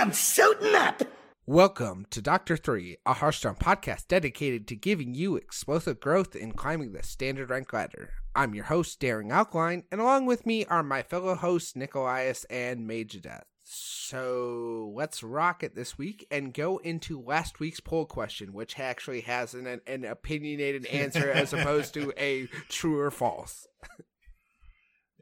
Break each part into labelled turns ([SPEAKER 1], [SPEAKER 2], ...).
[SPEAKER 1] I'm suiting up.
[SPEAKER 2] Welcome to Doctor 3, a Hearthstone podcast dedicated to giving you explosive growth in climbing the standard rank ladder. I'm your host, Daring Alkaline, and along with me are my fellow hosts, Nikolaius and Mage Death. So let's rock it this week and go into last week's poll question, which actually has an, an opinionated answer as opposed to a true or false.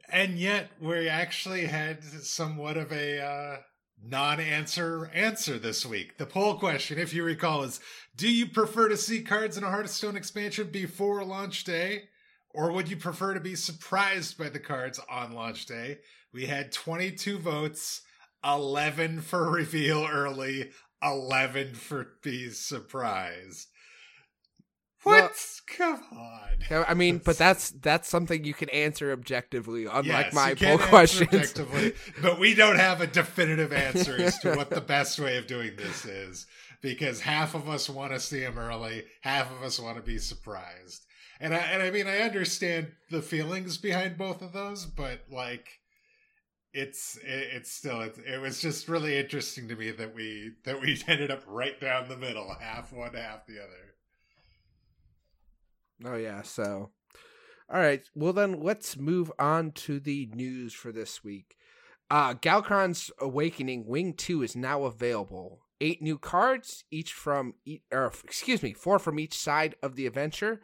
[SPEAKER 3] and yet we actually had somewhat of a uh, non-answer answer this week. The poll question, if you recall, is: Do you prefer to see cards in a Hearthstone expansion before launch day, or would you prefer to be surprised by the cards on launch day? We had 22 votes. 11 for reveal early, 11 for be surprised. What? Well, Come on.
[SPEAKER 2] I mean, but that's that's something you can answer objectively, unlike yes, my poll questions.
[SPEAKER 3] but we don't have a definitive answer as to what the best way of doing this is, because half of us want to see them early, half of us want to be surprised. And I and I mean, I understand the feelings behind both of those, but like it's it's still it, it was just really interesting to me that we that we ended up right down the middle half one half the other
[SPEAKER 2] oh yeah so. All right well then let's move on to the news for this week. Uh Galakrond's awakening wing 2 is now available. Eight new cards each from or excuse me four from each side of the adventure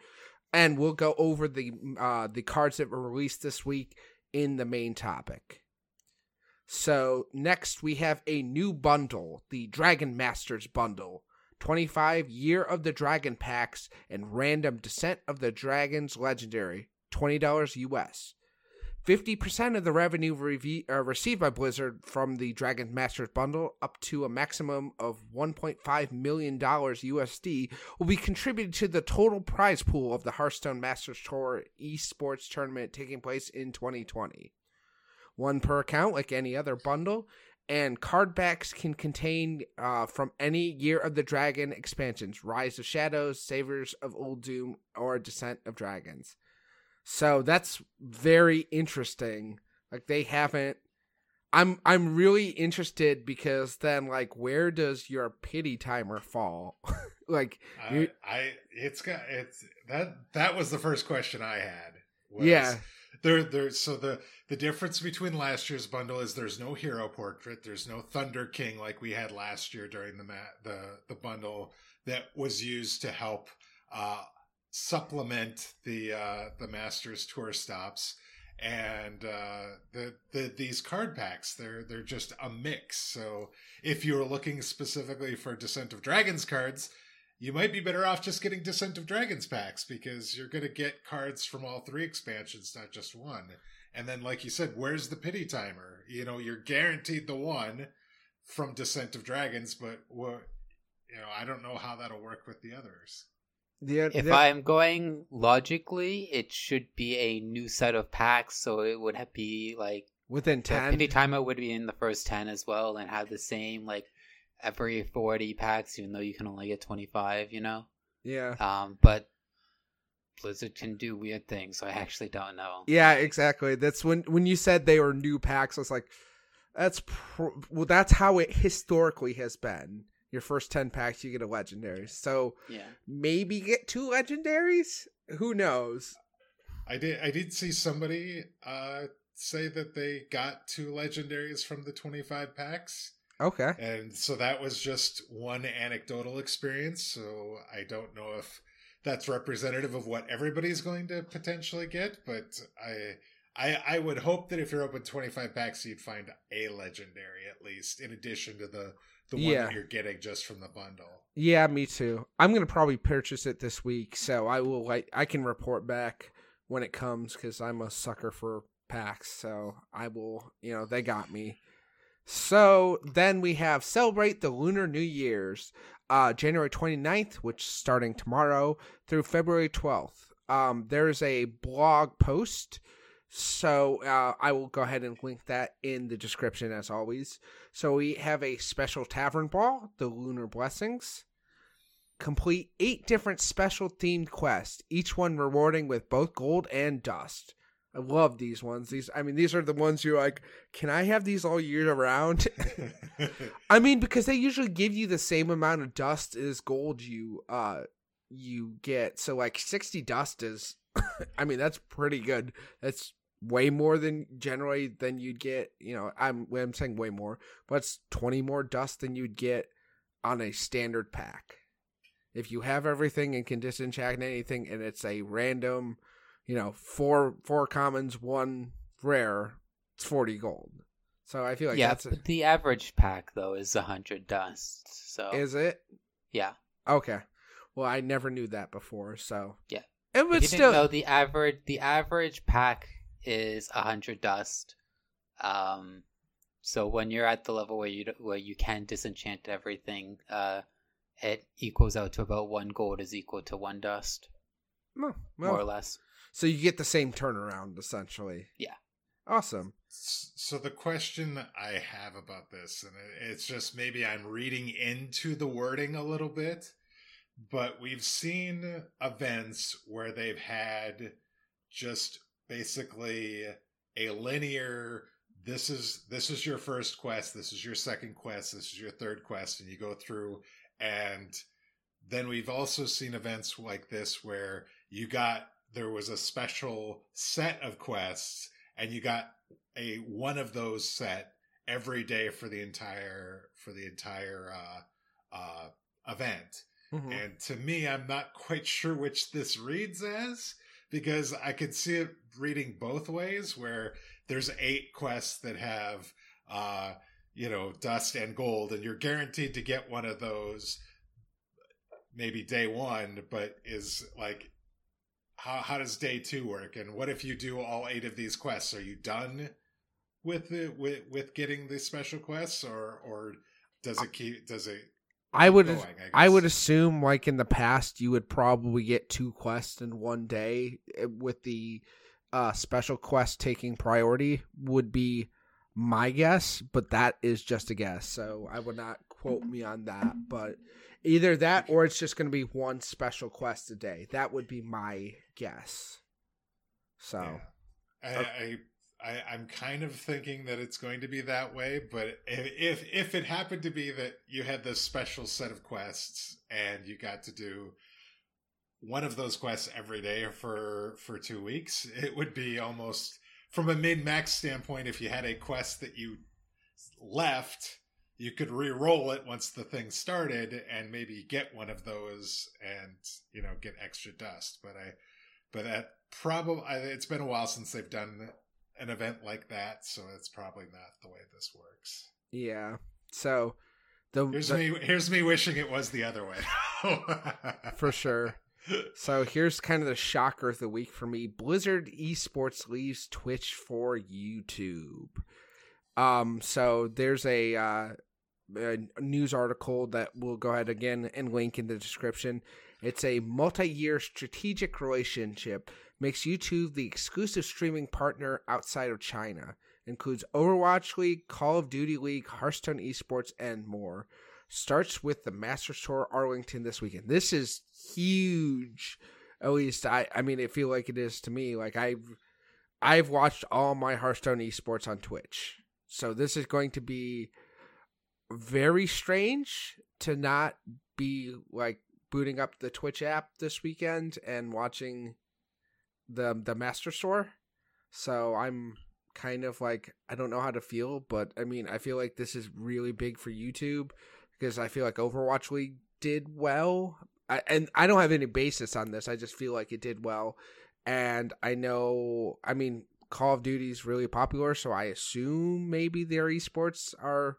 [SPEAKER 2] and we'll go over the uh the cards that were released this week in the main topic. So next we have a new bundle, the Dragon Masters bundle. 25 Year of the Dragon packs and random Descent of the Dragons legendary, $20 US. 50% of the revenue re- uh, received by Blizzard from the Dragon Masters bundle, up to a maximum of $1.5 million USD, will be contributed to the total prize pool of the Hearthstone Masters Tour esports tournament taking place in 2020 one per account like any other bundle. And card backs can contain uh, from any Year of the Dragon expansions Rise of Shadows, Saviors of Uldum, or Descent of Dragons. So that's very interesting. Like they haven't I'm I'm really interested because then like where does your pity timer fall? like
[SPEAKER 3] I, I, it's got it's that that was the first question I had. Was,
[SPEAKER 2] yeah
[SPEAKER 3] there there so the the difference between last year's bundle is there's no hero portrait there's no thunder king like we had last year during the ma- the the bundle that was used to help uh supplement the uh the masters tour stops and uh the, the these card packs they're they're just a mix. So if you're looking specifically for descent of dragons cards you might be better off just getting Descent of Dragons packs because you're going to get cards from all three expansions, not just one. And then, like you said, where's the pity timer? You know, you're guaranteed the one from Descent of Dragons, but what, you know, I don't know how that'll work with the others.
[SPEAKER 4] Yeah, if I'm going logically, it should be a new set of packs, so it would be like
[SPEAKER 2] within ten.
[SPEAKER 4] Pity timer would be in the first ten as well, and have the same like every 40 packs, even though you can only get 25, you know?
[SPEAKER 2] Yeah.
[SPEAKER 4] Um, but Blizzard can do weird things, so I actually don't know.
[SPEAKER 2] Yeah, exactly. That's when when you said they were new packs, I was like, that's pro- well, that's how it historically has been. Your first ten packs, you get a legendary. So
[SPEAKER 4] yeah,
[SPEAKER 2] maybe get two legendaries. Who knows?
[SPEAKER 3] I did. I did see somebody uh, say that they got two legendaries from the twenty-five packs.
[SPEAKER 2] Okay.
[SPEAKER 3] And so that was just one anecdotal experience. So I don't know if that's representative of what everybody's going to potentially get, but I I I would hope that if you're open 25 packs you'd find a legendary at least in addition to the the one yeah. that you're getting just from the bundle.
[SPEAKER 2] Yeah, me too. I'm going to probably purchase it this week, so I will like I can report back when it comes cuz I'm a sucker for packs, so I will, you know, they got me. So then we have Celebrate the Lunar New Year's, uh, January 29th, which starting tomorrow through February 12th. Um, there's a blog post. So uh, I will go ahead and link that in the description as always. So we have a special Tavern Brawl, the Lunar Blessings. Complete eight different special themed quests, each one rewarding with both gold and dust. I love these ones. These, I mean, these are the ones you're like, can I have these all year around? I mean, because they usually give you the same amount of dust as gold you uh you get. So like sixty dust is, I mean, that's pretty good. That's way more than generally than you'd get. You know, I'm I'm saying way more, but it's twenty more dust than you'd get on a standard pack. If you have everything and can disenchant anything, and it's a random you know, four four commons, one rare, it's forty gold. So I feel like
[SPEAKER 4] yeah,
[SPEAKER 2] that's a,
[SPEAKER 4] the average pack though is a hundred dust. So
[SPEAKER 2] is it?
[SPEAKER 4] yeah,
[SPEAKER 2] Okay. Well, I never knew that before, so
[SPEAKER 4] Yeah.
[SPEAKER 2] It would still
[SPEAKER 4] know the average the average pack is a hundred dust. Um, so when you're at the level where you where you can disenchant everything, uh, it equals out to about one gold is equal to one dust,
[SPEAKER 2] well,
[SPEAKER 4] more or less.
[SPEAKER 2] So you get the same turnaround essentially.
[SPEAKER 4] Yeah.
[SPEAKER 2] Awesome.
[SPEAKER 3] So the question I have about this, and it's just maybe I'm reading into the wording a little bit, but we've seen events where they've had just basically a linear this is this is your first quest this is your second quest this is your third quest and you go through and then we've also seen events like this where you got there was a special set of quests and you got a one of those set every day for the entire for the entire uh uh event
[SPEAKER 2] Mhm.
[SPEAKER 3] and to me i'm not quite sure which this reads as because i could see it reading both ways where there's eight quests that have uh you know dust and gold and you're guaranteed to get one of those maybe day one but is like how how does day two work and what if you do all eight of these quests are you done with the with with getting the special quests or or does it keep does it
[SPEAKER 2] I would
[SPEAKER 3] going,
[SPEAKER 2] I,
[SPEAKER 3] guess?
[SPEAKER 2] would assume like in the past you would probably get two quests in one day eh, with the uh special quest taking priority would be my guess, but that is just a guess. So I would not quote mm-hmm. me on that, but either that or it's just going to be one special quest a day. That would be my guess. So
[SPEAKER 3] Yeah. I, uh, I, I I'm kind of thinking that it's going to be that way, but if, if it happened to be that you had this special set of quests and you got to do one of those quests every day for for two weeks, it would be almost from a min max standpoint. If you had a quest that you left, you could re-roll it once the thing started and maybe get one of those and you know get extra dust. But I but that probably it's been a while since they've done an event like that, so it's probably not the way this works.
[SPEAKER 2] yeah. So the,
[SPEAKER 3] Here's
[SPEAKER 2] the-
[SPEAKER 3] me. Here's me wishing it was the other way.
[SPEAKER 2] for sure. So here's kind of the shocker of the week for me. Blizzard Esports leaves Twitch for YouTube. Um, so there's a, uh, a news article that we'll go ahead again and link in the description. It's a multi-year strategic relationship makes YouTube the exclusive streaming partner outside of China. Includes Overwatch League, Call of Duty League, Hearthstone Esports, and more starts with the Master Tour Arlington this weekend. This is huge. At least I I mean it feel like it is to me. Like I've I've watched all my Hearthstone esports on Twitch. So this is going to be very strange to not be like booting up the Twitch app this weekend and watching the the Masters Tour. So I'm kind of like I don't know how to feel, but I mean I feel like this is really big for YouTube because I feel like Overwatch League did well. I, and I don't have any basis on this. I just feel like it did well. And I know, I mean, Call of Duty is really popular, so I assume maybe their esports are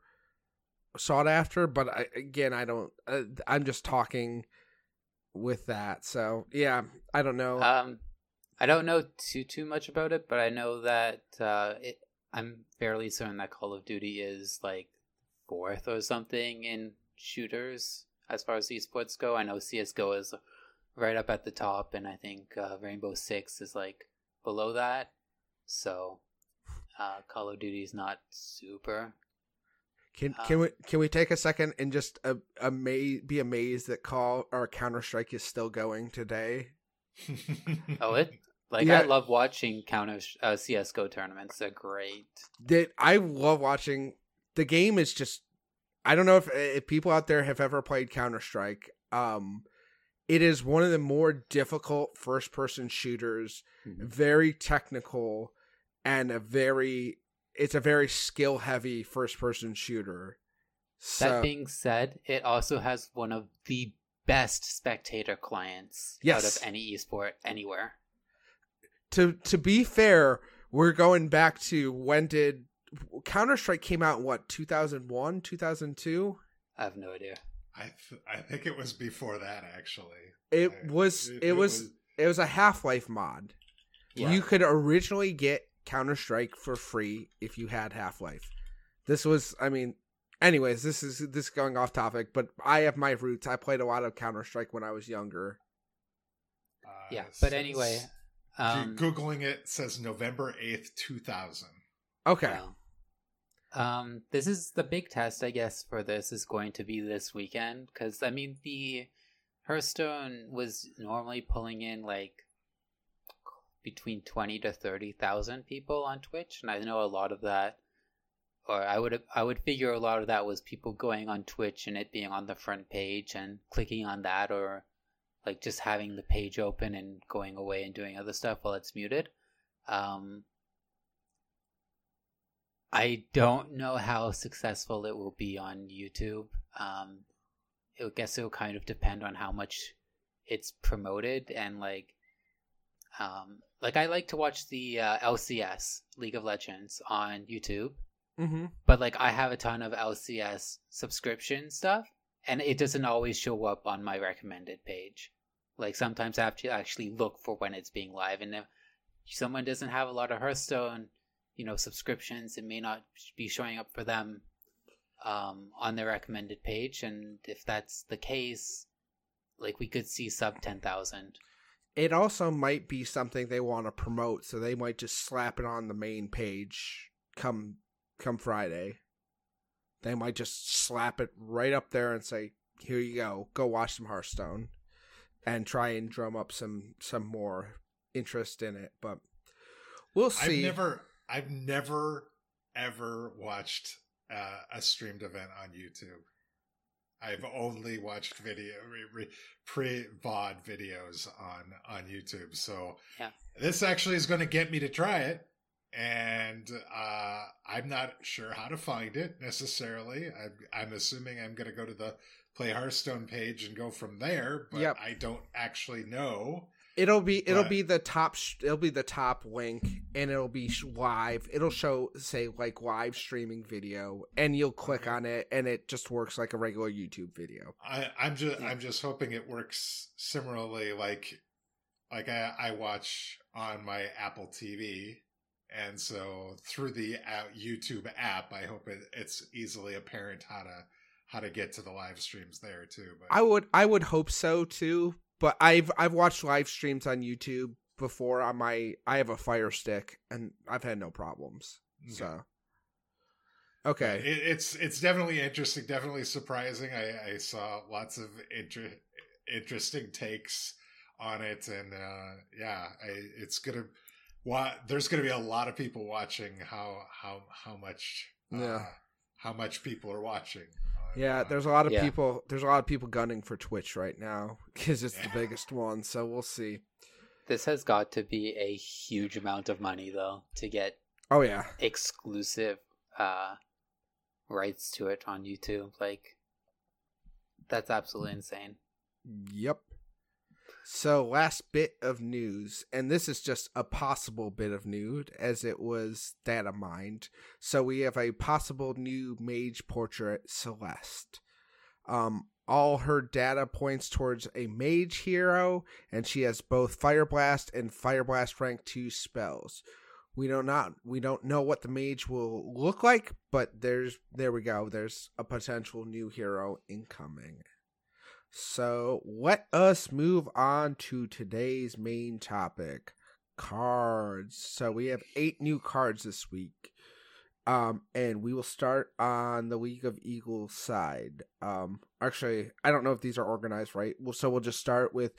[SPEAKER 2] sought after. But I, again, I don't. Uh, I'm just talking with that. So yeah, I don't know.
[SPEAKER 4] Um, I don't know too too much about it, but I know that uh, it, I'm fairly certain that Call of Duty is like fourth or something in shooters as far as esports go. I know CS:GO is right up at the top, and I think uh, Rainbow Six is like below that. So uh, Call of Duty is not super.
[SPEAKER 2] Can
[SPEAKER 4] Um,
[SPEAKER 2] can we can we take a second and just uh, ama- be amazed that Call or Counter Strike is still going today?
[SPEAKER 4] Oh, it Like
[SPEAKER 2] Yeah.
[SPEAKER 4] I love watching counter uh, CS:GO tournaments. They're great.
[SPEAKER 2] that I love watching. The game is just I don't know if if people out there have ever played Counter Strike. Um, it is one of the more difficult first person shooters.
[SPEAKER 4] Mhm.
[SPEAKER 2] Very technical, and a very it's a very skill heavy first person shooter. So
[SPEAKER 4] That being said, it also has one of the best spectator clients
[SPEAKER 2] Yes.
[SPEAKER 4] out of any esport anywhere.
[SPEAKER 2] to to be fair, we're going back to when did Counter Strike came out? In what two thousand one, two thousand two?
[SPEAKER 4] I have no idea.
[SPEAKER 3] I th- I think it was before that actually.
[SPEAKER 2] It
[SPEAKER 3] I-
[SPEAKER 2] was it, was it was a Half Life mod.
[SPEAKER 4] Yeah.
[SPEAKER 2] You could originally get Counter Strike for free if you had Half Life. This was, I mean, anyways, this is this is going off topic, but I have my roots. I played a lot of Counter Strike when I was younger.
[SPEAKER 3] uh,
[SPEAKER 4] yeah, but anyway, um,
[SPEAKER 3] googling it says November eighth, two thousand.
[SPEAKER 2] Okay,
[SPEAKER 4] well, um, this is the big test, I guess, for this is going to be this weekend because I mean the Hearthstone was normally pulling in like between twenty to thirty thousand people on Twitch, and I know a lot of that, or I would I would figure a lot of that was people going on Twitch and it being on the front page and clicking on that, or like just having the page open and going away and doing other stuff while it's muted. Um, I don't know how successful it will be on YouTube. Um, I guess it'll kind of depend on how much it's promoted and like, um, like I like to watch the uh, LCS League of Legends on YouTube,
[SPEAKER 2] mm-hmm.
[SPEAKER 4] but like I have a ton of LCS subscription stuff, and it doesn't always show up on my recommended page. Like sometimes I have to actually look for when it's being live, and if someone doesn't have a lot of Hearthstone, you know, subscriptions, it may not be showing up for them um, on their recommended page. And if that's the case, like we could see sub ten thousand.
[SPEAKER 2] It also might be something they want to promote, so they might just slap it on the main page come come Friday. They might just slap it right up there and say, "Here you go, go watch some Hearthstone," and try and drum up some some more interest in it. But we'll see.
[SPEAKER 3] I've never, I've never ever watched uh, a streamed event on YouTube. I've only watched video re, re, pre VOD videos on on YouTube. So
[SPEAKER 4] Yeah.
[SPEAKER 3] this actually is going to get me to try it, and uh, I'm not sure how to find it necessarily. I'm, I'm assuming I'm going to go to the Play Hearthstone page and go from there, but
[SPEAKER 2] Yep.
[SPEAKER 3] I don't actually know.
[SPEAKER 2] It'll be it'll be the top it'll be the top link and it'll be live. It'll show say like live streaming video and you'll click on it and it just works like a regular YouTube video.
[SPEAKER 3] I, I'm just
[SPEAKER 4] Yeah.
[SPEAKER 3] I'm just hoping it works similarly like like I, I watch on my Apple TV and so through the uh, YouTube app I hope it, it's easily apparent how to how to get to the live streams there too but
[SPEAKER 2] I would I would hope so too, but I've I've watched live streams on YouTube before on my I have a Fire Stick and I've had no problems. So Okay.
[SPEAKER 3] it, it's it's definitely interesting definitely surprising I, I saw lots of inter- interesting takes on it and uh yeah I, it's gonna wa- there's gonna be a lot of people watching how how how much uh,
[SPEAKER 2] Yeah.
[SPEAKER 3] how much people are watching
[SPEAKER 2] Yeah,
[SPEAKER 3] uh,
[SPEAKER 2] there's a lot of
[SPEAKER 4] Yeah.
[SPEAKER 2] people. There's a lot of people gunning for Twitch right now because it's the biggest one. So we'll see.
[SPEAKER 4] This has got to be a huge amount of money though to get
[SPEAKER 2] Oh yeah,
[SPEAKER 4] exclusive uh rights to it on YouTube. Like that's absolutely insane.
[SPEAKER 2] yep. So last bit of news, and this is just a possible bit of news, as it was data mined. So we have a possible new mage portrait, Celeste. Um, all her data points towards a mage hero, and she has both Fire Blast and Fire Blast rank two spells. We don't not we don't know what the mage will look like, but there's there we go. There's a potential new hero incoming. So let us move on to today's main topic cards. So we have eight new cards this week. Um, and we will start on the League of Eagles side. Um, actually, I don't know if these are organized right. Well, so we'll just start with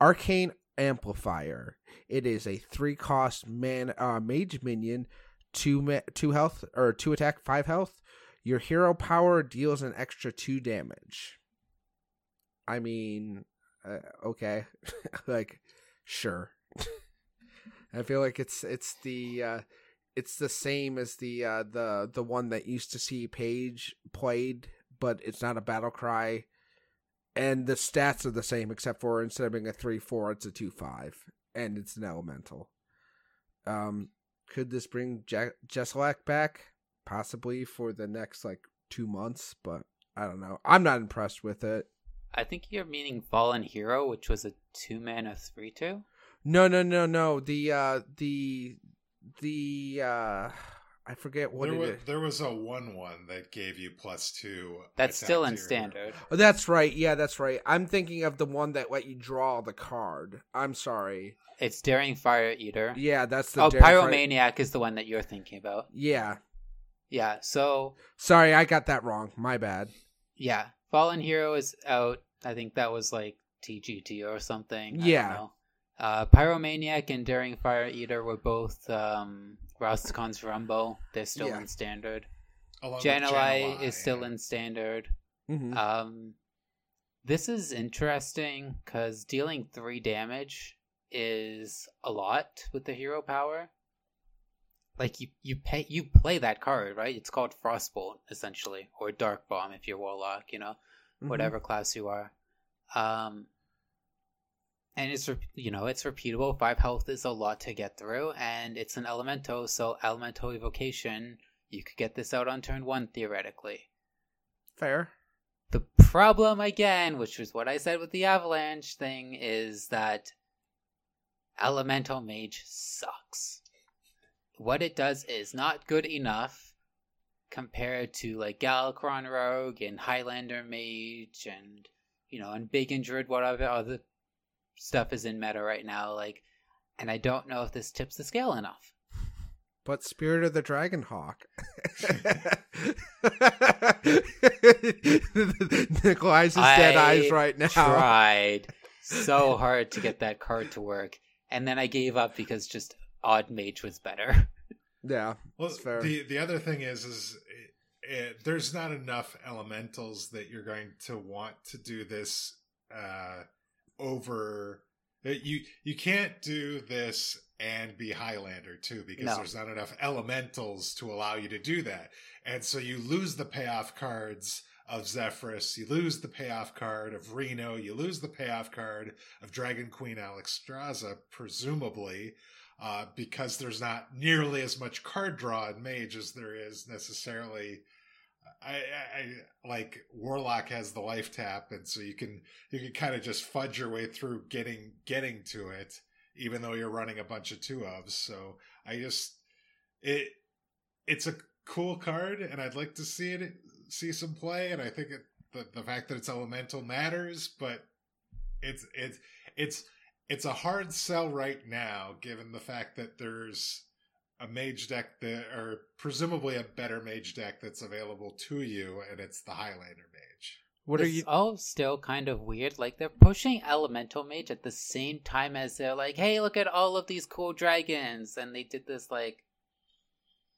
[SPEAKER 2] Arcane Amplifier. It is a three cost man uh, mage minion, two ma- two health or two attack, five health. Your hero power deals an extra two damage. I mean, uh, okay, like sure. I feel like it's it's the uh, it's the same as the uh, the the one that used to see Paige played, but it's not a battle cry, and the stats are the same except for instead of being a three four, it's a two five, and it's an elemental. Um, could this bring Je- Jesselak back? Possibly for the next like two months, but I don't know. I'm not impressed with it.
[SPEAKER 4] I think you're meaning Fallen Hero, which was a two mana three two.
[SPEAKER 2] No, no, no, no. The uh the the uh I forget what
[SPEAKER 3] there
[SPEAKER 2] it
[SPEAKER 3] was,
[SPEAKER 2] is.
[SPEAKER 3] there was a one one that gave you plus two.
[SPEAKER 4] That's still in standard.
[SPEAKER 2] Oh, that's right. Yeah, that's right. I'm thinking of the one that let you draw the card. I'm sorry.
[SPEAKER 4] It's Daring Fire Eater.
[SPEAKER 2] Yeah, that's the
[SPEAKER 4] oh,
[SPEAKER 2] Daring Fire-
[SPEAKER 4] Pyromaniac is the one that you're thinking about.
[SPEAKER 2] Yeah.
[SPEAKER 4] Yeah, so
[SPEAKER 2] Sorry, I got that wrong. My bad.
[SPEAKER 4] yeah, Fallen Hero is out. I think that was like TGT or something. I don't
[SPEAKER 2] Yeah.
[SPEAKER 4] know. Uh, Pyromaniac and Daring Fire Eater were both um, Rastakhan's Rumble. They're still
[SPEAKER 2] Yeah.
[SPEAKER 4] in standard.
[SPEAKER 3] Along
[SPEAKER 4] Jan'alai
[SPEAKER 3] Jan'alai,
[SPEAKER 4] is still
[SPEAKER 3] yeah.
[SPEAKER 4] in standard.
[SPEAKER 2] Mhm.
[SPEAKER 4] Um, this is interesting because dealing three damage is a lot with the hero power. Like you, you pay, you play that card, right? It's called Frostbolt, essentially, or Dark Bomb if you're Warlock. You know,
[SPEAKER 2] Mhm.
[SPEAKER 4] whatever class you are. Um, and it's you know it's repeatable. Five health is a lot to get through, and it's an elemental, so elemental evocation. You could get this out on turn one theoretically.
[SPEAKER 2] Fair.
[SPEAKER 4] The problem again, which was what I said with the avalanche thing, is that elemental mage sucks. What it does is not good enough compared to like Galakrond Rogue and Highlander Mage and you know and Big and Druid whatever other stuff is in meta right now. Like, and I don't know if this tips the scale enough.
[SPEAKER 2] But Spirit of the Dragon Hawk. Nikolai's dead eyes right now.
[SPEAKER 4] Tried so hard to get that card to work, and then I gave up because just Odd Mage was better.
[SPEAKER 2] Yeah.
[SPEAKER 3] Well,
[SPEAKER 2] That's fair.
[SPEAKER 3] the the other thing is, is it, it, there's not enough elementals that you're going to want to do this uh, over. You you can't do this and be Highlander too because
[SPEAKER 4] No.
[SPEAKER 3] there's not enough elementals to allow you to do that, and so you lose the payoff cards of Zephyrus, you lose the payoff card of Reno, you lose the payoff card of Dragon Queen Alexstrasza, presumably uh, because there's not nearly as much card draw in Mage as there is necessarily. I, I, I like Warlock has the life tap, and so you can you can kind of just fudge your way through getting getting to it, even though you're running a bunch of two ofs. So I just it it's a cool card, and I'd like to see it see some play, and I think it, the the fact that it's elemental matters, but it's it's it's it's a hard sell right now, given the fact that there's a mage deck that, or presumably a better mage deck that's available to you, and it's the Highlander mage.
[SPEAKER 2] What are you
[SPEAKER 4] all still kind of weird. Like they're pushing Elemental Mage at the same time as they're like, "Hey, look at all of these cool dragons," and they did this like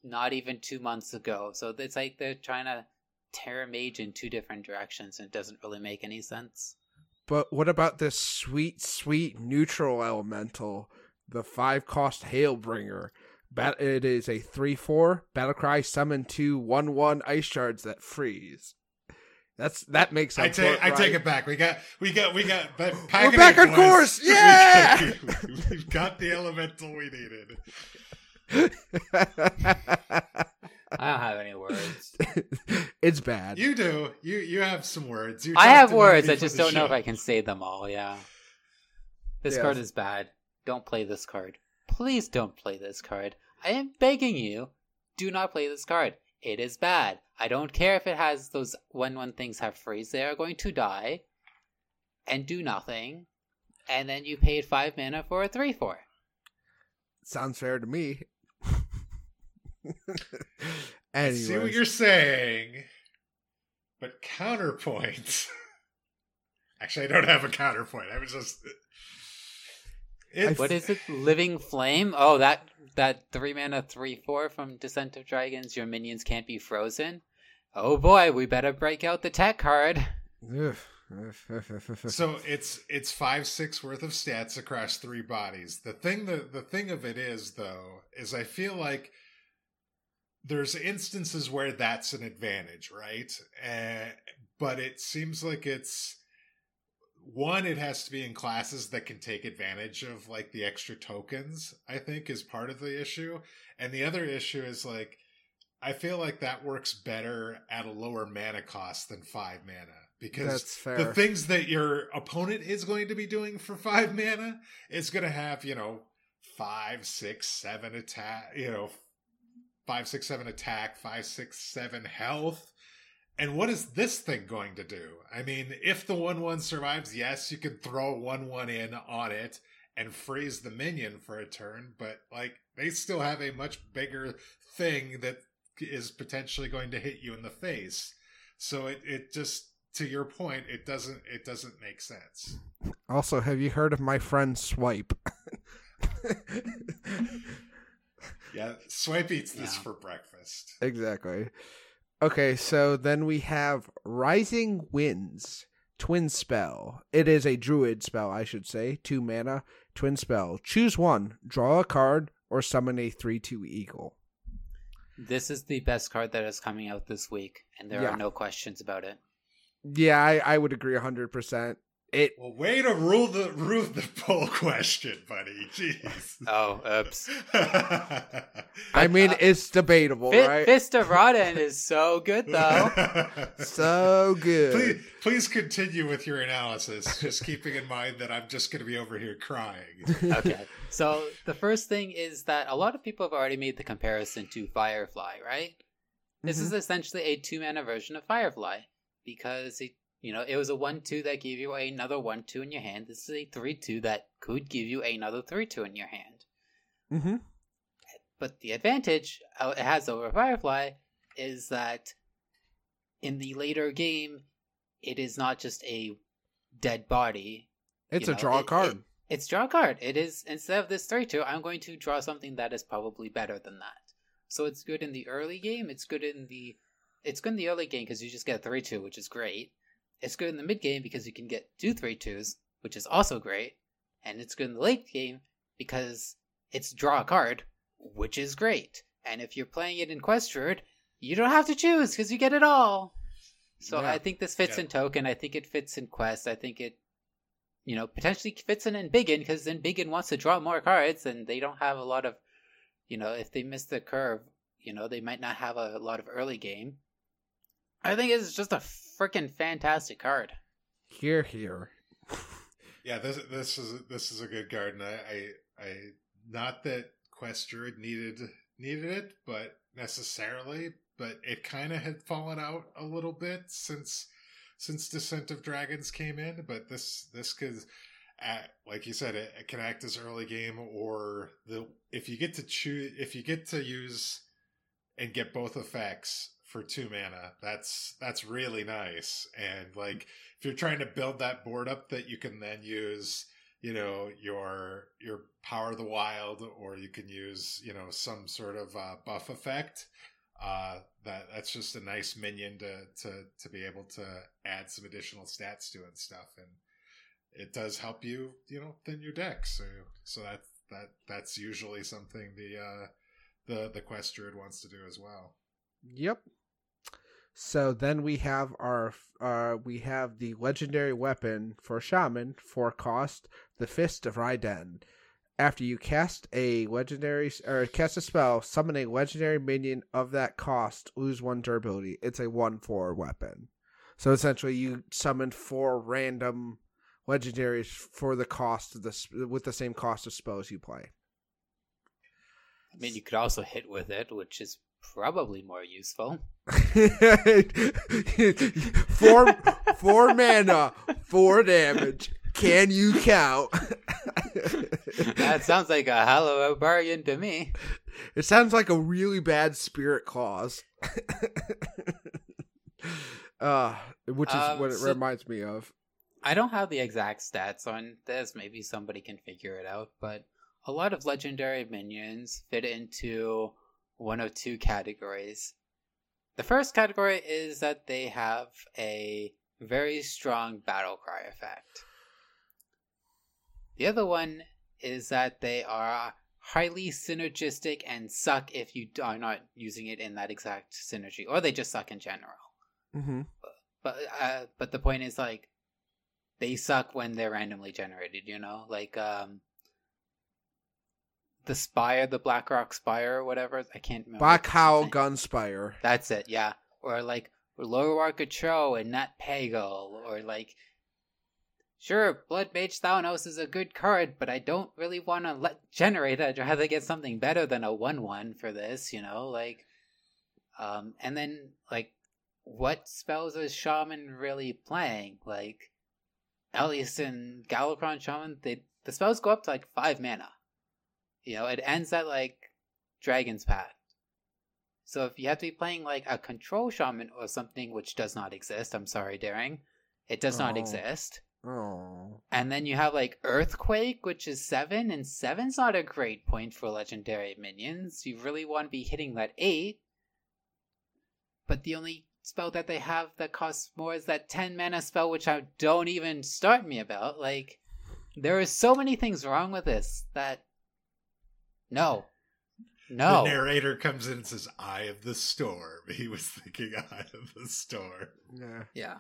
[SPEAKER 4] not even two months ago. So it's like they're trying to tear a Mage in two different directions, and it doesn't really make any sense.
[SPEAKER 2] But what about this sweet, sweet neutral elemental, the five cost Hailbringer? Bat- it is a three four battlecry summon two one one ice shards that freeze. That's that makes
[SPEAKER 3] I
[SPEAKER 2] sense.
[SPEAKER 3] take I take it back. We got we got we got. But
[SPEAKER 2] We're back on course!
[SPEAKER 3] We
[SPEAKER 2] Yeah!
[SPEAKER 3] got- We've got the elemental we needed.
[SPEAKER 4] I don't have any words.
[SPEAKER 2] it's bad.
[SPEAKER 3] You do. You you have some words. You
[SPEAKER 4] I have words. I just don't know if. I can say them all. Yeah. This
[SPEAKER 2] Yes.
[SPEAKER 4] card is bad. Don't play this card. Please don't play this card. I am begging you. Do not play this card. It is bad. I don't care if it has those when when things have freeze. They are going to die and do nothing. And then you paid five mana for a three four.
[SPEAKER 2] Sounds fair to me.
[SPEAKER 3] I
[SPEAKER 2] anyway,
[SPEAKER 3] see what you're saying, but counterpoint. Actually, I don't have a counterpoint. I was just It-
[SPEAKER 4] What is it? Living Flame? Oh, that that three mana three four from Descent of Dragons. Your minions can't be frozen. Oh boy, we better break out the tech card.
[SPEAKER 3] So it's it's five six worth of stats across three bodies. The thing that the thing of it is though is I feel like there's instances where that's an advantage, right? Uh, but it seems like it's one it has to be in classes that can take advantage of like the extra tokens i think is part of the issue and the other issue is like i feel like that works better at a lower mana cost than five mana because the things that your opponent is going to be doing for five mana is going to have you know five six seven attack you know five six seven attack five six seven health and what is this thing going to do? I mean, if the 1 1 survives, yes, you can throw 1 1 in on it and freeze the minion for a turn, but like they still have a much bigger thing that is potentially going to hit you in the face. So it, it just to your point, it doesn't it doesn't make sense.
[SPEAKER 2] Also, have you heard of my friend Swipe?
[SPEAKER 3] Yeah, Swipe eats this
[SPEAKER 4] Yeah.
[SPEAKER 3] for breakfast.
[SPEAKER 2] exactly. Okay, so then we have Rising Winds, Twin Spell. It is a druid spell, I should say. Two mana, twin spell. Choose one, draw a card, or summon a 3 2 eagle.
[SPEAKER 4] This is the best card that is coming out this week, and there
[SPEAKER 2] Yeah.
[SPEAKER 4] are no questions about it.
[SPEAKER 2] Yeah, I, I would agree 100%. It
[SPEAKER 3] Well, way to rule the rule the poll question, buddy. Jeez.
[SPEAKER 4] Oh, oops.
[SPEAKER 2] I mean,
[SPEAKER 4] uh,
[SPEAKER 2] it's debatable,
[SPEAKER 4] Fi-
[SPEAKER 2] right?
[SPEAKER 4] Fist of Ra-den is so good, though.
[SPEAKER 2] so good.
[SPEAKER 3] Please, please continue with your analysis, just keeping in mind that I'm just going to be over here crying.
[SPEAKER 4] okay. So the first thing is that a lot of people have already made the comparison to Firefly, right? This is essentially a two mana version of Firefly because it, you know, it was a one two that gave you another one two in your hand. This is a three two that could give you another three two in your hand.
[SPEAKER 2] hmm
[SPEAKER 4] But the advantage uh, it has over Firefly is that in the later game, it is not just a dead body.
[SPEAKER 2] It's
[SPEAKER 4] You
[SPEAKER 2] a draw
[SPEAKER 4] it-
[SPEAKER 2] card.
[SPEAKER 4] it- it's draw card. It is instead of this three two, I'm going to draw something that is probably better than that. So it's good in the early game. It's good in the it's good in the early game because you just get a three two, which is great. It's good in the mid game because you can get two three twos, which is also great. And it's good in the late game because it's draw a card, which is great. And if you're playing it in Quest Druid, you don't have to choose because you get it all. So
[SPEAKER 2] Yeah.
[SPEAKER 4] I think this fits
[SPEAKER 3] Yeah.
[SPEAKER 4] in Token. I think it fits in Quest. I think it, you know, potentially fits in in Biggin because then Biggin wants to draw more cards and they don't have a lot of, you know, if they miss the curve, you know, they might not have a lot of early game. I think it's just a freaking fantastic card.
[SPEAKER 2] Here, here.
[SPEAKER 3] Yeah, this this is this is a good card, and I, I, I not that Quest Druid needed needed it, but necessarily, but it kind of had fallen out a little bit since since Descent of Dragons came in. But this this could, like you said, it, it can act as early game, or the if you get to choose if you get to use and get both effects for two mana, that's that's really nice, and like if you're trying to build that board up that you can then use you know your your power of the wild or you can use you know some sort of uh, buff effect uh that that's just a nice minion to to to be able to add some additional stats to and stuff. And it does help you you know thin your deck. So so that that that's usually something the uh the the quest druid wants to do as well.
[SPEAKER 2] Yep. So then we have our uh we have the legendary weapon for shaman for cost, the Fist of Ra-den. After you cast a legendary or cast a spell, summon a legendary minion of that cost, lose one durability. It's a one four weapon. So essentially, you summon four random legendaries for the cost of the with the same cost of spells you play.
[SPEAKER 4] I mean, you could also hit with it, which is probably more useful.
[SPEAKER 2] four four mana, four damage. Can you count?
[SPEAKER 4] that sounds like a a bargain to me.
[SPEAKER 2] it sounds like a really bad spirit clause. uh, which is
[SPEAKER 4] Um,
[SPEAKER 2] what it
[SPEAKER 4] so-
[SPEAKER 2] reminds me of.
[SPEAKER 4] I don't have the exact stats on this. Maybe somebody can figure it out. But a lot of legendary minions fit into one of two categories. The first category is that they have a very strong battle cry effect. The other one is that they are highly synergistic and suck if you are not using it in that exact synergy, or they just suck in general.
[SPEAKER 2] Mm-hmm.
[SPEAKER 4] But uh, but the point is like they suck when they're randomly generated. You know, like um, the Spire, the Blackrock Spire, or whatever. I can't remember.
[SPEAKER 2] Black
[SPEAKER 4] what
[SPEAKER 2] Howl
[SPEAKER 4] it's-
[SPEAKER 2] Gunspire.
[SPEAKER 4] That's it. Yeah, or like Lorewar Gatro and Nat Pagle, or like. Sure, Bloodmage Thalnos is a good card, but I don't really want to let generate. I'd rather get something better than a one-one for this, you know. Like, um, and then like, what spells is Shaman really playing? Like, at least in Shaman, they the spells go up to like five mana. You know, it ends at like Dragon's Pack. So if you have to be playing like a control shaman or something which does not exist, I'm sorry, Daring, it does not
[SPEAKER 2] Oh.
[SPEAKER 4] exist.
[SPEAKER 2] Oh.
[SPEAKER 4] And then you have like Earthquake, which is seven, and seven's not a great point for legendary minions. You really want to be hitting that eight. But the only spell that they have that costs more is that 10 mana spell, which I don't even start me about. Like, there are so many things wrong with this that. No. No.
[SPEAKER 3] The narrator comes in and says, "Eye of the storm." He was thinking "Eye of the storm."
[SPEAKER 2] Yeah.
[SPEAKER 4] Yeah.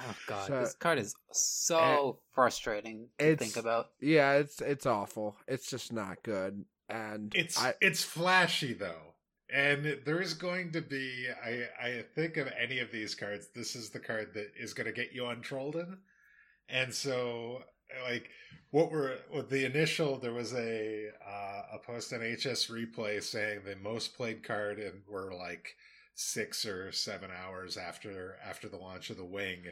[SPEAKER 4] Oh god,
[SPEAKER 2] So-
[SPEAKER 4] this card is so eh, frustrating to think about.
[SPEAKER 2] Yeah, it's it's awful. It's just not good. And
[SPEAKER 3] It's
[SPEAKER 2] I,
[SPEAKER 3] it's flashy though, and there is going to be. I I think of any of these cards. This is the card that is going to get you on Trolden, and so like what were the initial there was a uh, a post on HS replay saying the most played card and were like six or seven hours after after the launch of the wing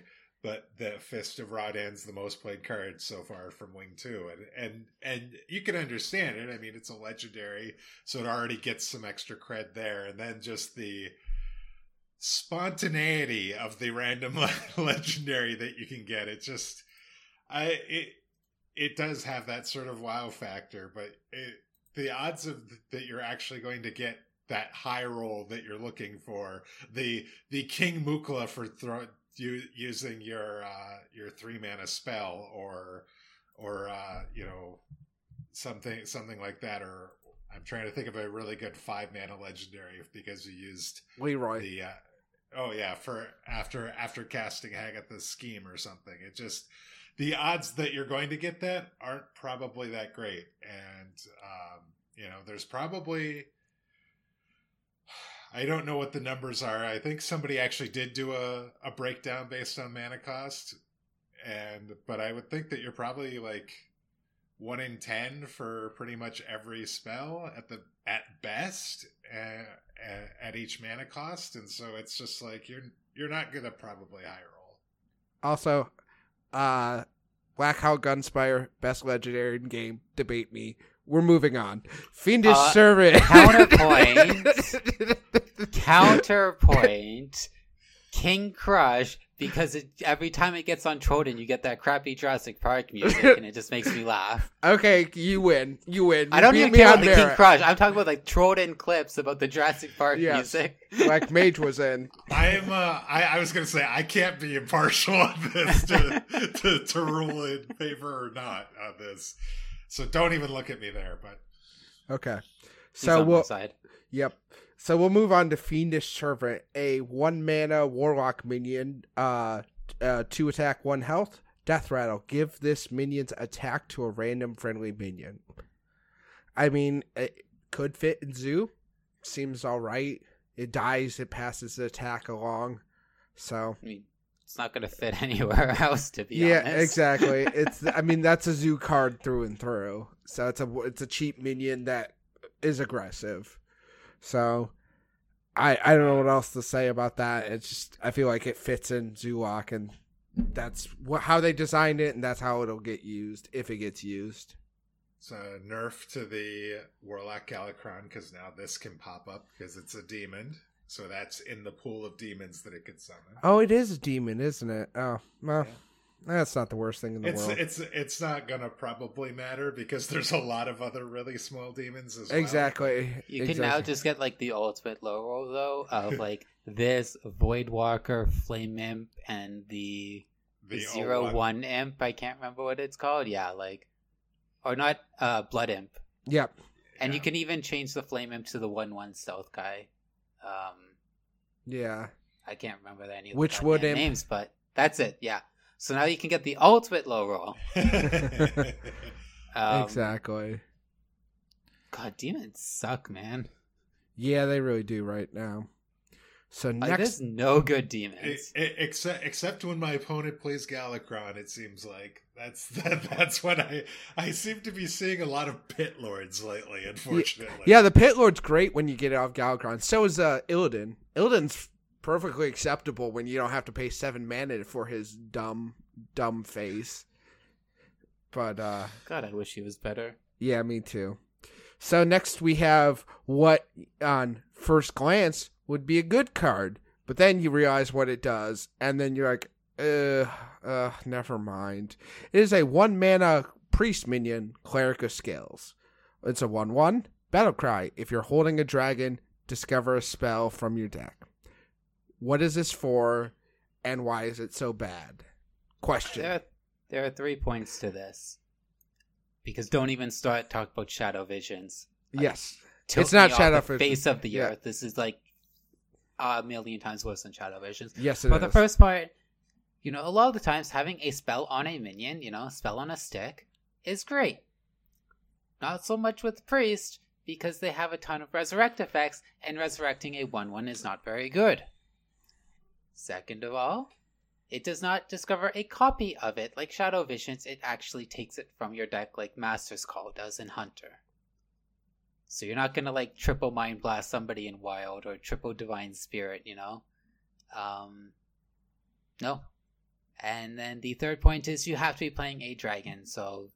[SPEAKER 3] but the Fist of Ra-den's the most played card so far from wing 2 and and and you can understand it. I mean it's a legendary so it already gets some extra cred there and then just the spontaneity of the random legendary that you can get. It just i it it does have that sort of wow factor but it the odds of that you're actually going to get that high roll that you're looking for the the king mukla for throw you using your uh your three mana spell or or uh you know something something like that or i'm trying to think of a really good five mana legendary because you used
[SPEAKER 2] Leroy.
[SPEAKER 3] the uh, oh yeah for after after casting Hagatha's scheme or something. It just the odds that you're going to get that aren't probably that great, and um, you know there's probably I don't know what the numbers are. I think somebody actually did do a, a breakdown based on mana cost, and but I would think that you're probably like one in ten for pretty much every spell at the at best at, at each mana cost, and so it's just like you're you're not gonna probably high roll.
[SPEAKER 2] Also, uh Black Howl Gunspire, best legendary in game. Debate me. We're moving on. Fiendish
[SPEAKER 4] Uh,
[SPEAKER 2] Servant.
[SPEAKER 4] counterpoint. Counterpoint, King Crush, because it, every time it gets on Trolden, you get that crappy Jurassic Park music, and it just makes me laugh.
[SPEAKER 2] okay, you win. You win.
[SPEAKER 4] I don't
[SPEAKER 2] You
[SPEAKER 4] even
[SPEAKER 2] beat me
[SPEAKER 4] care
[SPEAKER 2] on
[SPEAKER 4] about the King. Crush. I'm talking about like Trolden clips about the Jurassic Park
[SPEAKER 2] Yes.
[SPEAKER 4] music.
[SPEAKER 2] Like Mage was in.
[SPEAKER 3] I'm uh, I, I was gonna say I can't be impartial on this to, to to rule in favor or not on this, so don't even look at me there. But
[SPEAKER 2] Okay.
[SPEAKER 4] He's
[SPEAKER 2] So
[SPEAKER 4] on
[SPEAKER 2] we'll
[SPEAKER 4] side.
[SPEAKER 2] Yep. So we'll move on to Fiendish Servant, a one mana warlock minion, uh, uh, two attack, one health, death rattle. Give this minion's attack to a random friendly minion. I mean, it could fit in Zoo. Seems all right. It dies, it passes the attack along. So
[SPEAKER 4] I mean, it's not going to fit anywhere else, to be
[SPEAKER 2] yeah,
[SPEAKER 4] honest.
[SPEAKER 2] exactly. It's I mean that's a Zoo card through and through. So it's a it's a cheap minion that is aggressive. So I I don't know what else to say about that. It's just I feel like it fits in Zoolock and that's what how they designed it and that's how it'll get used if it gets used.
[SPEAKER 3] it's a nerf to the Warlock Galakrond because now this can pop up because it's a demon, so that's in the pool of demons that it could summon.
[SPEAKER 2] Oh, it is a demon, isn't it? Oh, well, That's not the worst thing in the
[SPEAKER 3] It's
[SPEAKER 2] world.
[SPEAKER 3] it's it's not gonna probably matter because there's a lot of other really small demons as well.
[SPEAKER 2] exactly.
[SPEAKER 4] You
[SPEAKER 2] exactly.
[SPEAKER 4] can now just get like the ultimate low roll though of like this Voidwalker, Flame Imp, and the,
[SPEAKER 3] The
[SPEAKER 4] Zero
[SPEAKER 3] O1.
[SPEAKER 4] Imp. I can't remember what it's called. Yeah, like or not uh Blood Imp.
[SPEAKER 2] Yep.
[SPEAKER 4] And you can even change the Flame Imp to the one one stealth guy. Um
[SPEAKER 2] Yeah.
[SPEAKER 4] I can't remember any of
[SPEAKER 2] Which
[SPEAKER 4] the
[SPEAKER 2] would imp-
[SPEAKER 4] names, but that's it. Yeah. So now you can get the ultimate low roll. Um,
[SPEAKER 2] exactly.
[SPEAKER 4] God, demons suck, man.
[SPEAKER 2] Yeah, they really do right now. So
[SPEAKER 4] Like,
[SPEAKER 2] next,
[SPEAKER 4] there's no good demons.
[SPEAKER 3] e- except except when my opponent plays Galakrond, it seems like that's that, that's when I I seem to be seeing a lot of pit lords lately. Unfortunately,
[SPEAKER 2] yeah, the Pit Lord's great when you get it off Galakrond. So is uh, Illidan. Illidan's perfectly acceptable when you don't have to pay seven mana for his dumb, dumb face. But uh,
[SPEAKER 4] God, I wish he was better.
[SPEAKER 2] Yeah, me too. So next we have what on first glance would be a good card, but then you realize what it does, and then you're like, uh, uh, never mind. It is a one mana priest minion, Cleric of Scales. It's a one one battle cry. If you're holding a dragon, discover a spell from your deck. What is this for, and why is it so bad? Question.
[SPEAKER 4] There, are, there are three points to this. Because don't even start talk about shadow visions.
[SPEAKER 2] yes. It's not shadow
[SPEAKER 4] the face of the
[SPEAKER 2] Yeah.
[SPEAKER 4] earth. This is like a million times worse than shadow visions.
[SPEAKER 2] Yes, it is.
[SPEAKER 4] For the first part, you know, a lot of the times having a spell on a minion, you know, spell on a stick, is great. Not so much with priest because they have a ton of resurrect effects, and resurrecting a one-one is not very good. Second of all, it does not discover a copy of it like Shadow Visions. It actually takes it from your deck like Master's Call does in Hunter. So you're not gonna like triple Mind Blast somebody in Wild or triple Divine Spirit, you know. Um, no. And then the third point is you have to be playing a dragon, so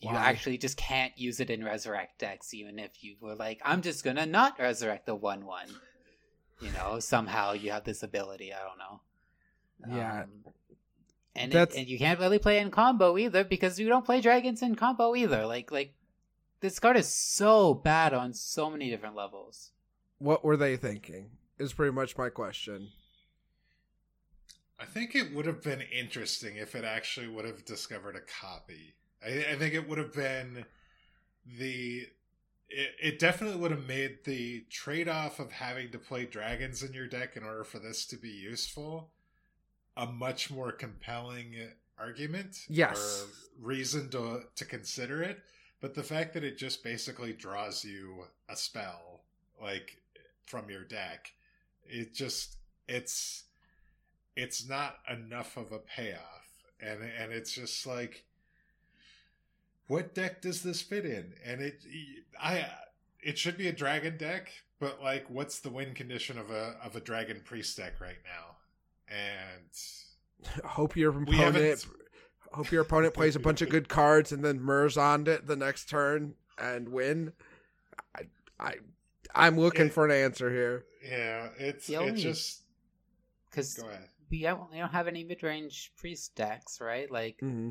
[SPEAKER 4] you
[SPEAKER 2] Why?
[SPEAKER 4] actually just can't use it in resurrect decks, even if you were like, I'm just gonna not resurrect the one one. You know, somehow you have this ability. I don't know.
[SPEAKER 2] Yeah.
[SPEAKER 4] Um, and, it, and you can't really play in combo either because you don't play dragons in combo either. Like like this card is so bad on so many different levels.
[SPEAKER 2] what were they thinking? Is pretty much my question.
[SPEAKER 3] I think it would have been interesting if it actually would have discovered a copy. I, I think it would have been the. It, it definitely would have made the trade off of having to play dragons in your deck in order for this to be useful a much more compelling argument.
[SPEAKER 2] Yes.
[SPEAKER 3] Or reason to, to consider it. But the fact that it just basically draws you a spell, like from your deck, it just. It's it's not enough of a payoff and and it's just like what deck does this fit in and it i it should be a dragon deck but like what's the win condition of a of a dragon priest deck right now and
[SPEAKER 2] Hope your
[SPEAKER 3] we
[SPEAKER 2] opponent
[SPEAKER 3] haven't
[SPEAKER 2] hope your opponent plays a bunch of good cards and then murs on it the next turn and win. I, I I'm looking
[SPEAKER 3] It-
[SPEAKER 2] for an answer here.
[SPEAKER 3] yeah it's
[SPEAKER 4] The
[SPEAKER 3] it
[SPEAKER 4] only-
[SPEAKER 3] just
[SPEAKER 4] Because we don't, we don't have any mid range priest decks, right? Like
[SPEAKER 2] hmm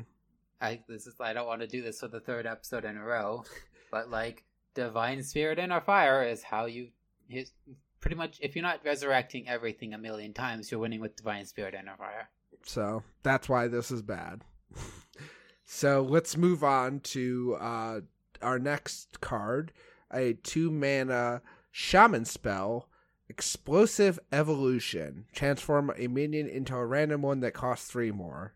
[SPEAKER 4] I this is I don't want to do this for the third episode in a row, but like divine spirit Inner Fire is how you his pretty much if you're not resurrecting everything a million times, you're winning with divine spirit Inner Fire.
[SPEAKER 2] So that's why this is bad. so let's move on to uh, our next card, a two mana shaman spell. Explosive Evolution. Transform a minion into a random one that costs three more.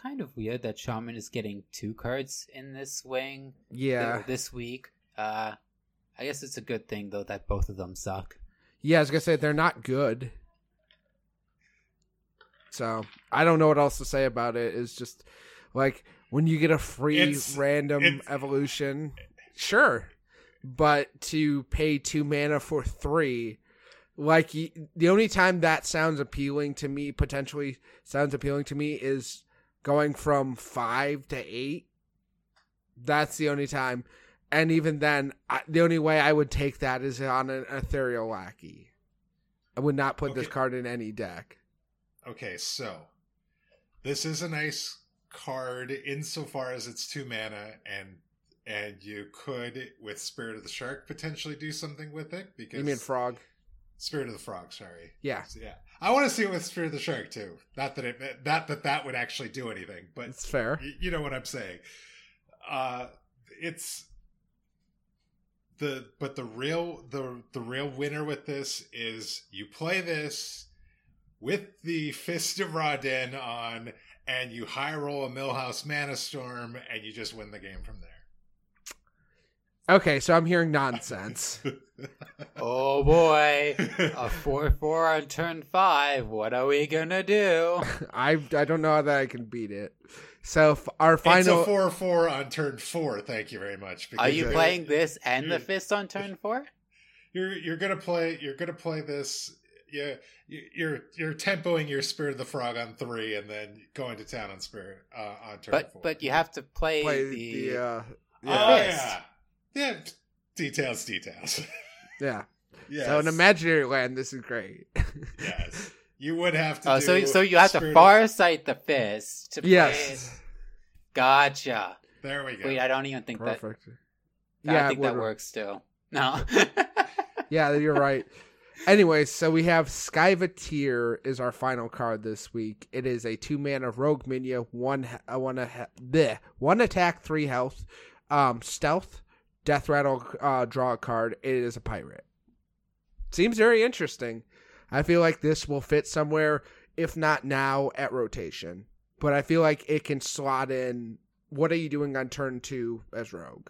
[SPEAKER 4] It's kind of weird that shaman is getting two cards in this swing
[SPEAKER 2] Yeah.
[SPEAKER 4] this week. Uh, I guess it's a good thing though that both of them suck.
[SPEAKER 2] Yeah, I was gonna say they're not good. So I don't know what else to say about it. It's just like when you get a free
[SPEAKER 3] It's-
[SPEAKER 2] random
[SPEAKER 3] it's-
[SPEAKER 2] evolution, sure, but to pay two mana for three, like the only time that sounds appealing to me, potentially sounds appealing to me, is going from five to eight. That's the only time, and even then, I, the only way I would take that is on an ethereal lackey. I would not put this card in any deck.
[SPEAKER 3] Okay, so this is a nice card insofar as it's two mana and and you could with Spirit of the Shark potentially do something with it because
[SPEAKER 2] You mean frog?
[SPEAKER 3] Spirit of the Frog, sorry.
[SPEAKER 2] Yeah,
[SPEAKER 3] yeah. I want to see it with of the Shark too. Not that it not that that would actually do anything, but
[SPEAKER 2] it's fair.
[SPEAKER 3] Y- you know what I'm saying. Uh, it's the but the real the the real winner with this is you play this with the Fist of Ra-den on, and you high roll a Millhouse Manastorm, and you just win the game from
[SPEAKER 2] Okay, so I'm hearing nonsense.
[SPEAKER 4] Oh boy, a four four on turn five. What are we gonna do?
[SPEAKER 2] I I don't know that I can beat it. So f- our
[SPEAKER 3] It's
[SPEAKER 2] final
[SPEAKER 3] a four four on turn four. Thank you very much.
[SPEAKER 4] Are you
[SPEAKER 3] you're-
[SPEAKER 4] playing this and the fist on turn four?
[SPEAKER 3] You're you're gonna play. You're gonna play this. Yeah, you- you're you're tempoing your Spirit of the Frog on three, and then going to town on Spirit uh, on turn
[SPEAKER 4] But
[SPEAKER 3] four.
[SPEAKER 4] but you have to play,
[SPEAKER 2] play
[SPEAKER 4] the,
[SPEAKER 2] the uh,
[SPEAKER 3] oh
[SPEAKER 2] yeah,
[SPEAKER 4] Fist.
[SPEAKER 3] yeah, yeah. Details, details.
[SPEAKER 2] yeah.
[SPEAKER 3] yes.
[SPEAKER 2] So in imaginary land, this is great.
[SPEAKER 3] yes, you would have to.
[SPEAKER 4] Oh, so
[SPEAKER 3] do
[SPEAKER 4] so you have to
[SPEAKER 3] Spirit
[SPEAKER 4] far sight the fist to play
[SPEAKER 2] yes,
[SPEAKER 4] Gotcha.
[SPEAKER 3] There we go.
[SPEAKER 4] Wait, I don't even think that.
[SPEAKER 2] perfect.
[SPEAKER 4] I think that works still. No.
[SPEAKER 2] Yeah, you're right. Anyway, so we have Skyvateer is our final card this week. It is a two mana rogue minion, one uh, one uh, bleh, one attack, three health, um, stealth, death rattle, uh, draw a card. It is a pirate. Seems very interesting. I feel like this will fit somewhere, if not now, at rotation. But I feel like it can slot in. What are you doing on turn two as rogue?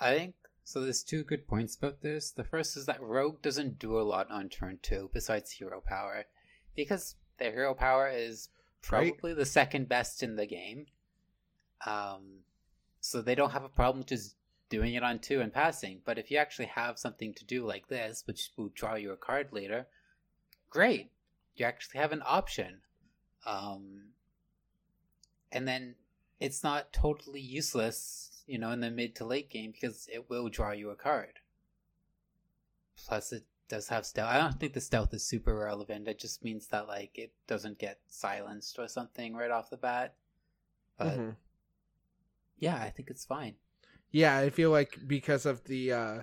[SPEAKER 4] I think so. There's two good points about this. The first is that Rogue doesn't do a lot on turn two besides hero power, because their hero power is
[SPEAKER 2] Right.
[SPEAKER 4] probably the second best in the game. Um, so they don't have a problem just doing it on two and passing. But if you actually have something to do like this, which will draw you a card later, great. You actually have an option. Um, and then it's not totally useless, you know, in the mid to late game because it will draw you a card. Plus, it does have stealth. I don't think the stealth is super relevant. It just means that like it doesn't get silenced or something right off the bat. But
[SPEAKER 2] Mhm.
[SPEAKER 4] yeah, I think it's fine.
[SPEAKER 2] Yeah, I feel like because of the uh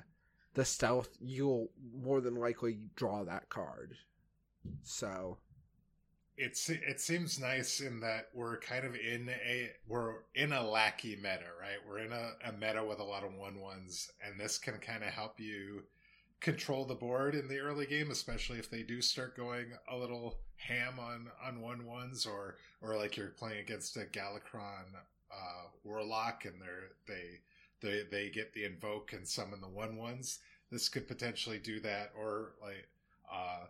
[SPEAKER 2] the stealth, you'll more than likely draw that card. So
[SPEAKER 3] it's it seems nice in that we're kind of in a we're in a lackey meta, right? We're in a, a meta with a lot of one ones, and this can kind of help you control the board in the early game, especially if they do start going a little ham on on one ones, or or like you're playing against a Galakrond uh, Warlock, and they're they they they get the invoke and summon the one ones. This could potentially do that, or like. uh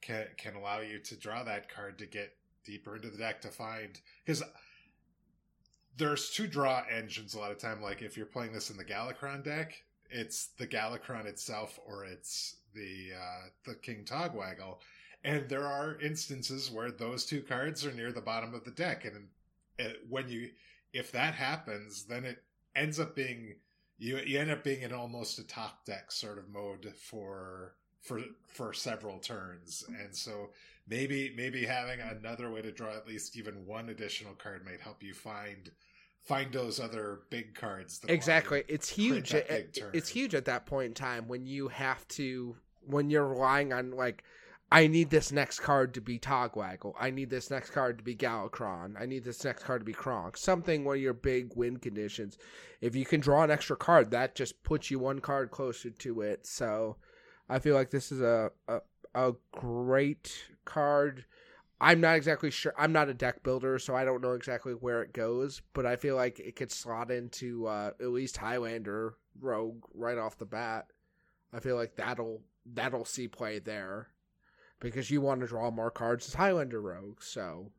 [SPEAKER 3] can can allow you to draw that card to get deeper into the deck to find because there's two draw engines a lot of time. Like if you're playing this in the Galakrond deck, it's the Galakrond itself or it's the uh, the King Togwaggle, and there are instances where those two cards are near the bottom of the deck, and it, when you if that happens, then it ends up being you you end up being in almost a top deck sort of mode for for for several turns and so maybe maybe having another way to draw at least even one additional card might help you find find those other big cards that
[SPEAKER 2] exactly, it's huge.
[SPEAKER 3] that
[SPEAKER 2] It-
[SPEAKER 3] big turn.
[SPEAKER 2] it's huge at that point in time when you have to when you're relying on like I need this next card to be Togwaggle. I need this next card to be Galakrond. I need this next card to be Kronk. Something where your big win conditions. If you can draw an extra card, that just puts you one card closer to it. So I feel like this is a a, a great card. I'm not exactly sure. I'm not a deck builder, so I don't know exactly where it goes. But I feel like it could slot into uh, at least Highlander Rogue right off the bat. I feel like that'll that'll see play there because you want to draw more cards as Highlander Rogue. So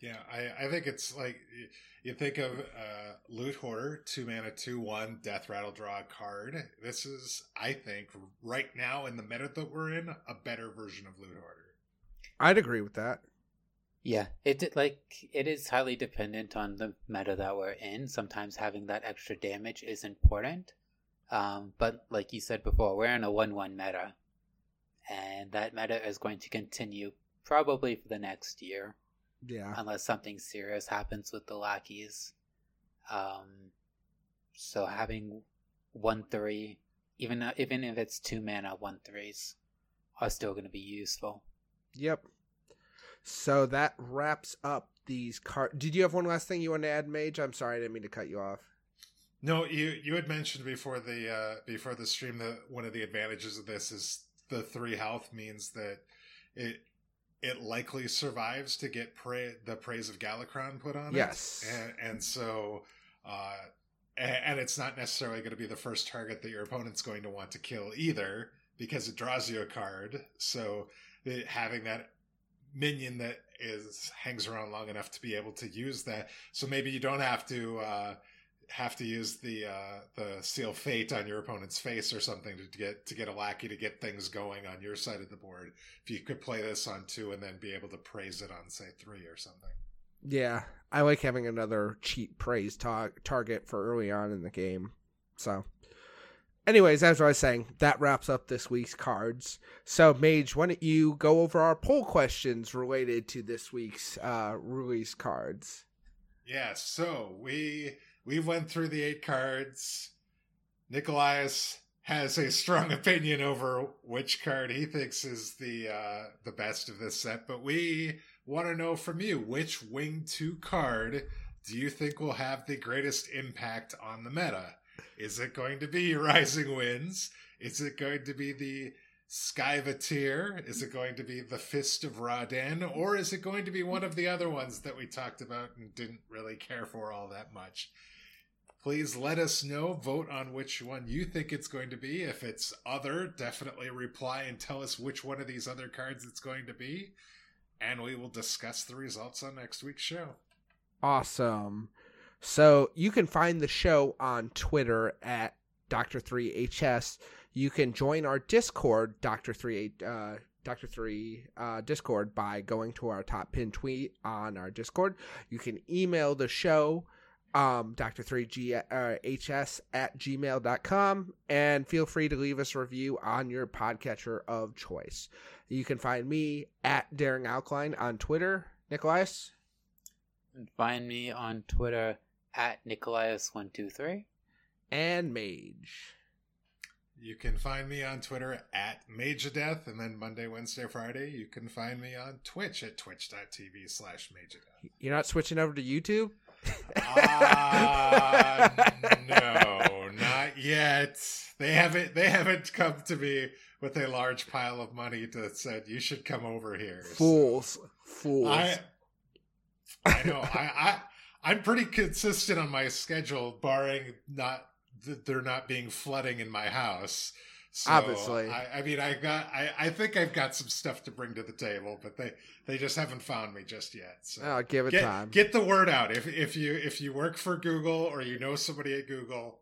[SPEAKER 3] Yeah, I, I think it's like you think of uh, Loot Hoarder, two mana, two one, Death Rattle, draw a card. This is, I think, right now in the meta that we're in, a better version of Loot Hoarder.
[SPEAKER 2] I'd agree with that.
[SPEAKER 4] Yeah, it did- like it is highly dependent on the meta that we're in. Sometimes having that extra damage is important, um, but like you said before, we're in a one-one meta, and that meta is going to continue probably for the next year.
[SPEAKER 2] Yeah.
[SPEAKER 4] unless something serious happens with the lackeys. Um, so having one three, even uh, even if it's two mana one threes, are still going to be useful.
[SPEAKER 2] Yep. So that wraps up these cards. Did you have one last thing you want to add, Mage? I'm sorry, I didn't mean to cut you off.
[SPEAKER 3] No, you you had mentioned before the uh, before the stream that one of the advantages of this is the three health means that it it likely survives to get pra- the praise of Galakrond put on
[SPEAKER 2] Yes.
[SPEAKER 3] it. And, and so, uh, and it's not necessarily going to be the first target that your opponent's going to want to kill either because it draws you a card. So it, having that minion that is hangs around long enough to be able to use that. So maybe you don't have to uh, have to use the uh, the seal fate on your opponent's face or something to get to get a lackey to get things going on your side of the board. If you could play this on two and then be able to praise it on say three or something.
[SPEAKER 2] Yeah, I like having another cheap praise tar- target for early on in the game. So, anyways, as I was saying, that wraps up this week's cards. So, Mage, why don't you go over our poll questions related to this week's uh, release cards?
[SPEAKER 3] Yeah, so we we went through the eight cards. Nikolaius has a strong opinion over which card he thinks is the uh, the best of this set, but we want to know from you which wing two card do you think will have the greatest impact on the meta? Is it going to be Rising Winds? Is it going to be the Skyvateer? Is it going to be the Fist of Ra-den? Or is it going to be one of the other ones that we talked about and didn't really care for all that much? Please let us know. Vote on which one you think it's going to be. If it's other, definitely reply and tell us which one of these other cards it's going to be. And we will discuss the results on next week's show.
[SPEAKER 2] Awesome. So you can find the show on Twitter at Dr3HS. You can join our Discord, Dr3 uh Dr. 3 uh, Discord by going to our top pin tweet on our Discord. You can email the show um, Dr3HS at gmail.com and feel free to leave us a review on your podcatcher of choice. You can find me at Daring Alkaline on Twitter. Nicholas?
[SPEAKER 4] And find me on Twitter at Nikolaius123.
[SPEAKER 2] and Mage.
[SPEAKER 3] You can find me on Twitter at Magedeath, and then Monday, Wednesday, Friday, you can find me on Twitch at twitch.tv slash Magedeath.
[SPEAKER 2] You're not switching over to YouTube?
[SPEAKER 3] Uh, no, not yet. They haven't. They haven't come to me with a large pile of money that said you should come over here. So
[SPEAKER 2] Fools. Fools.
[SPEAKER 3] I, I know. I, I, I'm pretty consistent on my schedule, barring not th- there not being flooding in my house. So
[SPEAKER 2] Obviously.
[SPEAKER 3] I, I mean, I got. I, I think I've got some stuff to bring to the table, but they they just haven't found me just yet. So
[SPEAKER 2] oh, give it
[SPEAKER 3] get,
[SPEAKER 2] time.
[SPEAKER 3] get the word out. If if you if you work for Google or you know somebody at Google,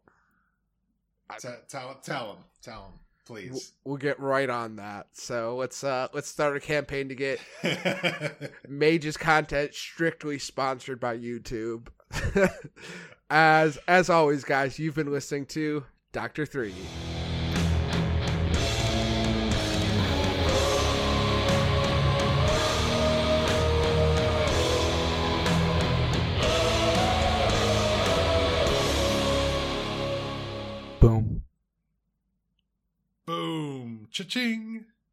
[SPEAKER 3] t- tell tell them tell them please.
[SPEAKER 2] we'll get right on that. So let's uh let's start a campaign to get Mage's content strictly sponsored by YouTube. as as always, guys, you've been listening to Doctor Three.
[SPEAKER 4] Boom.
[SPEAKER 3] Boom, cha-ching.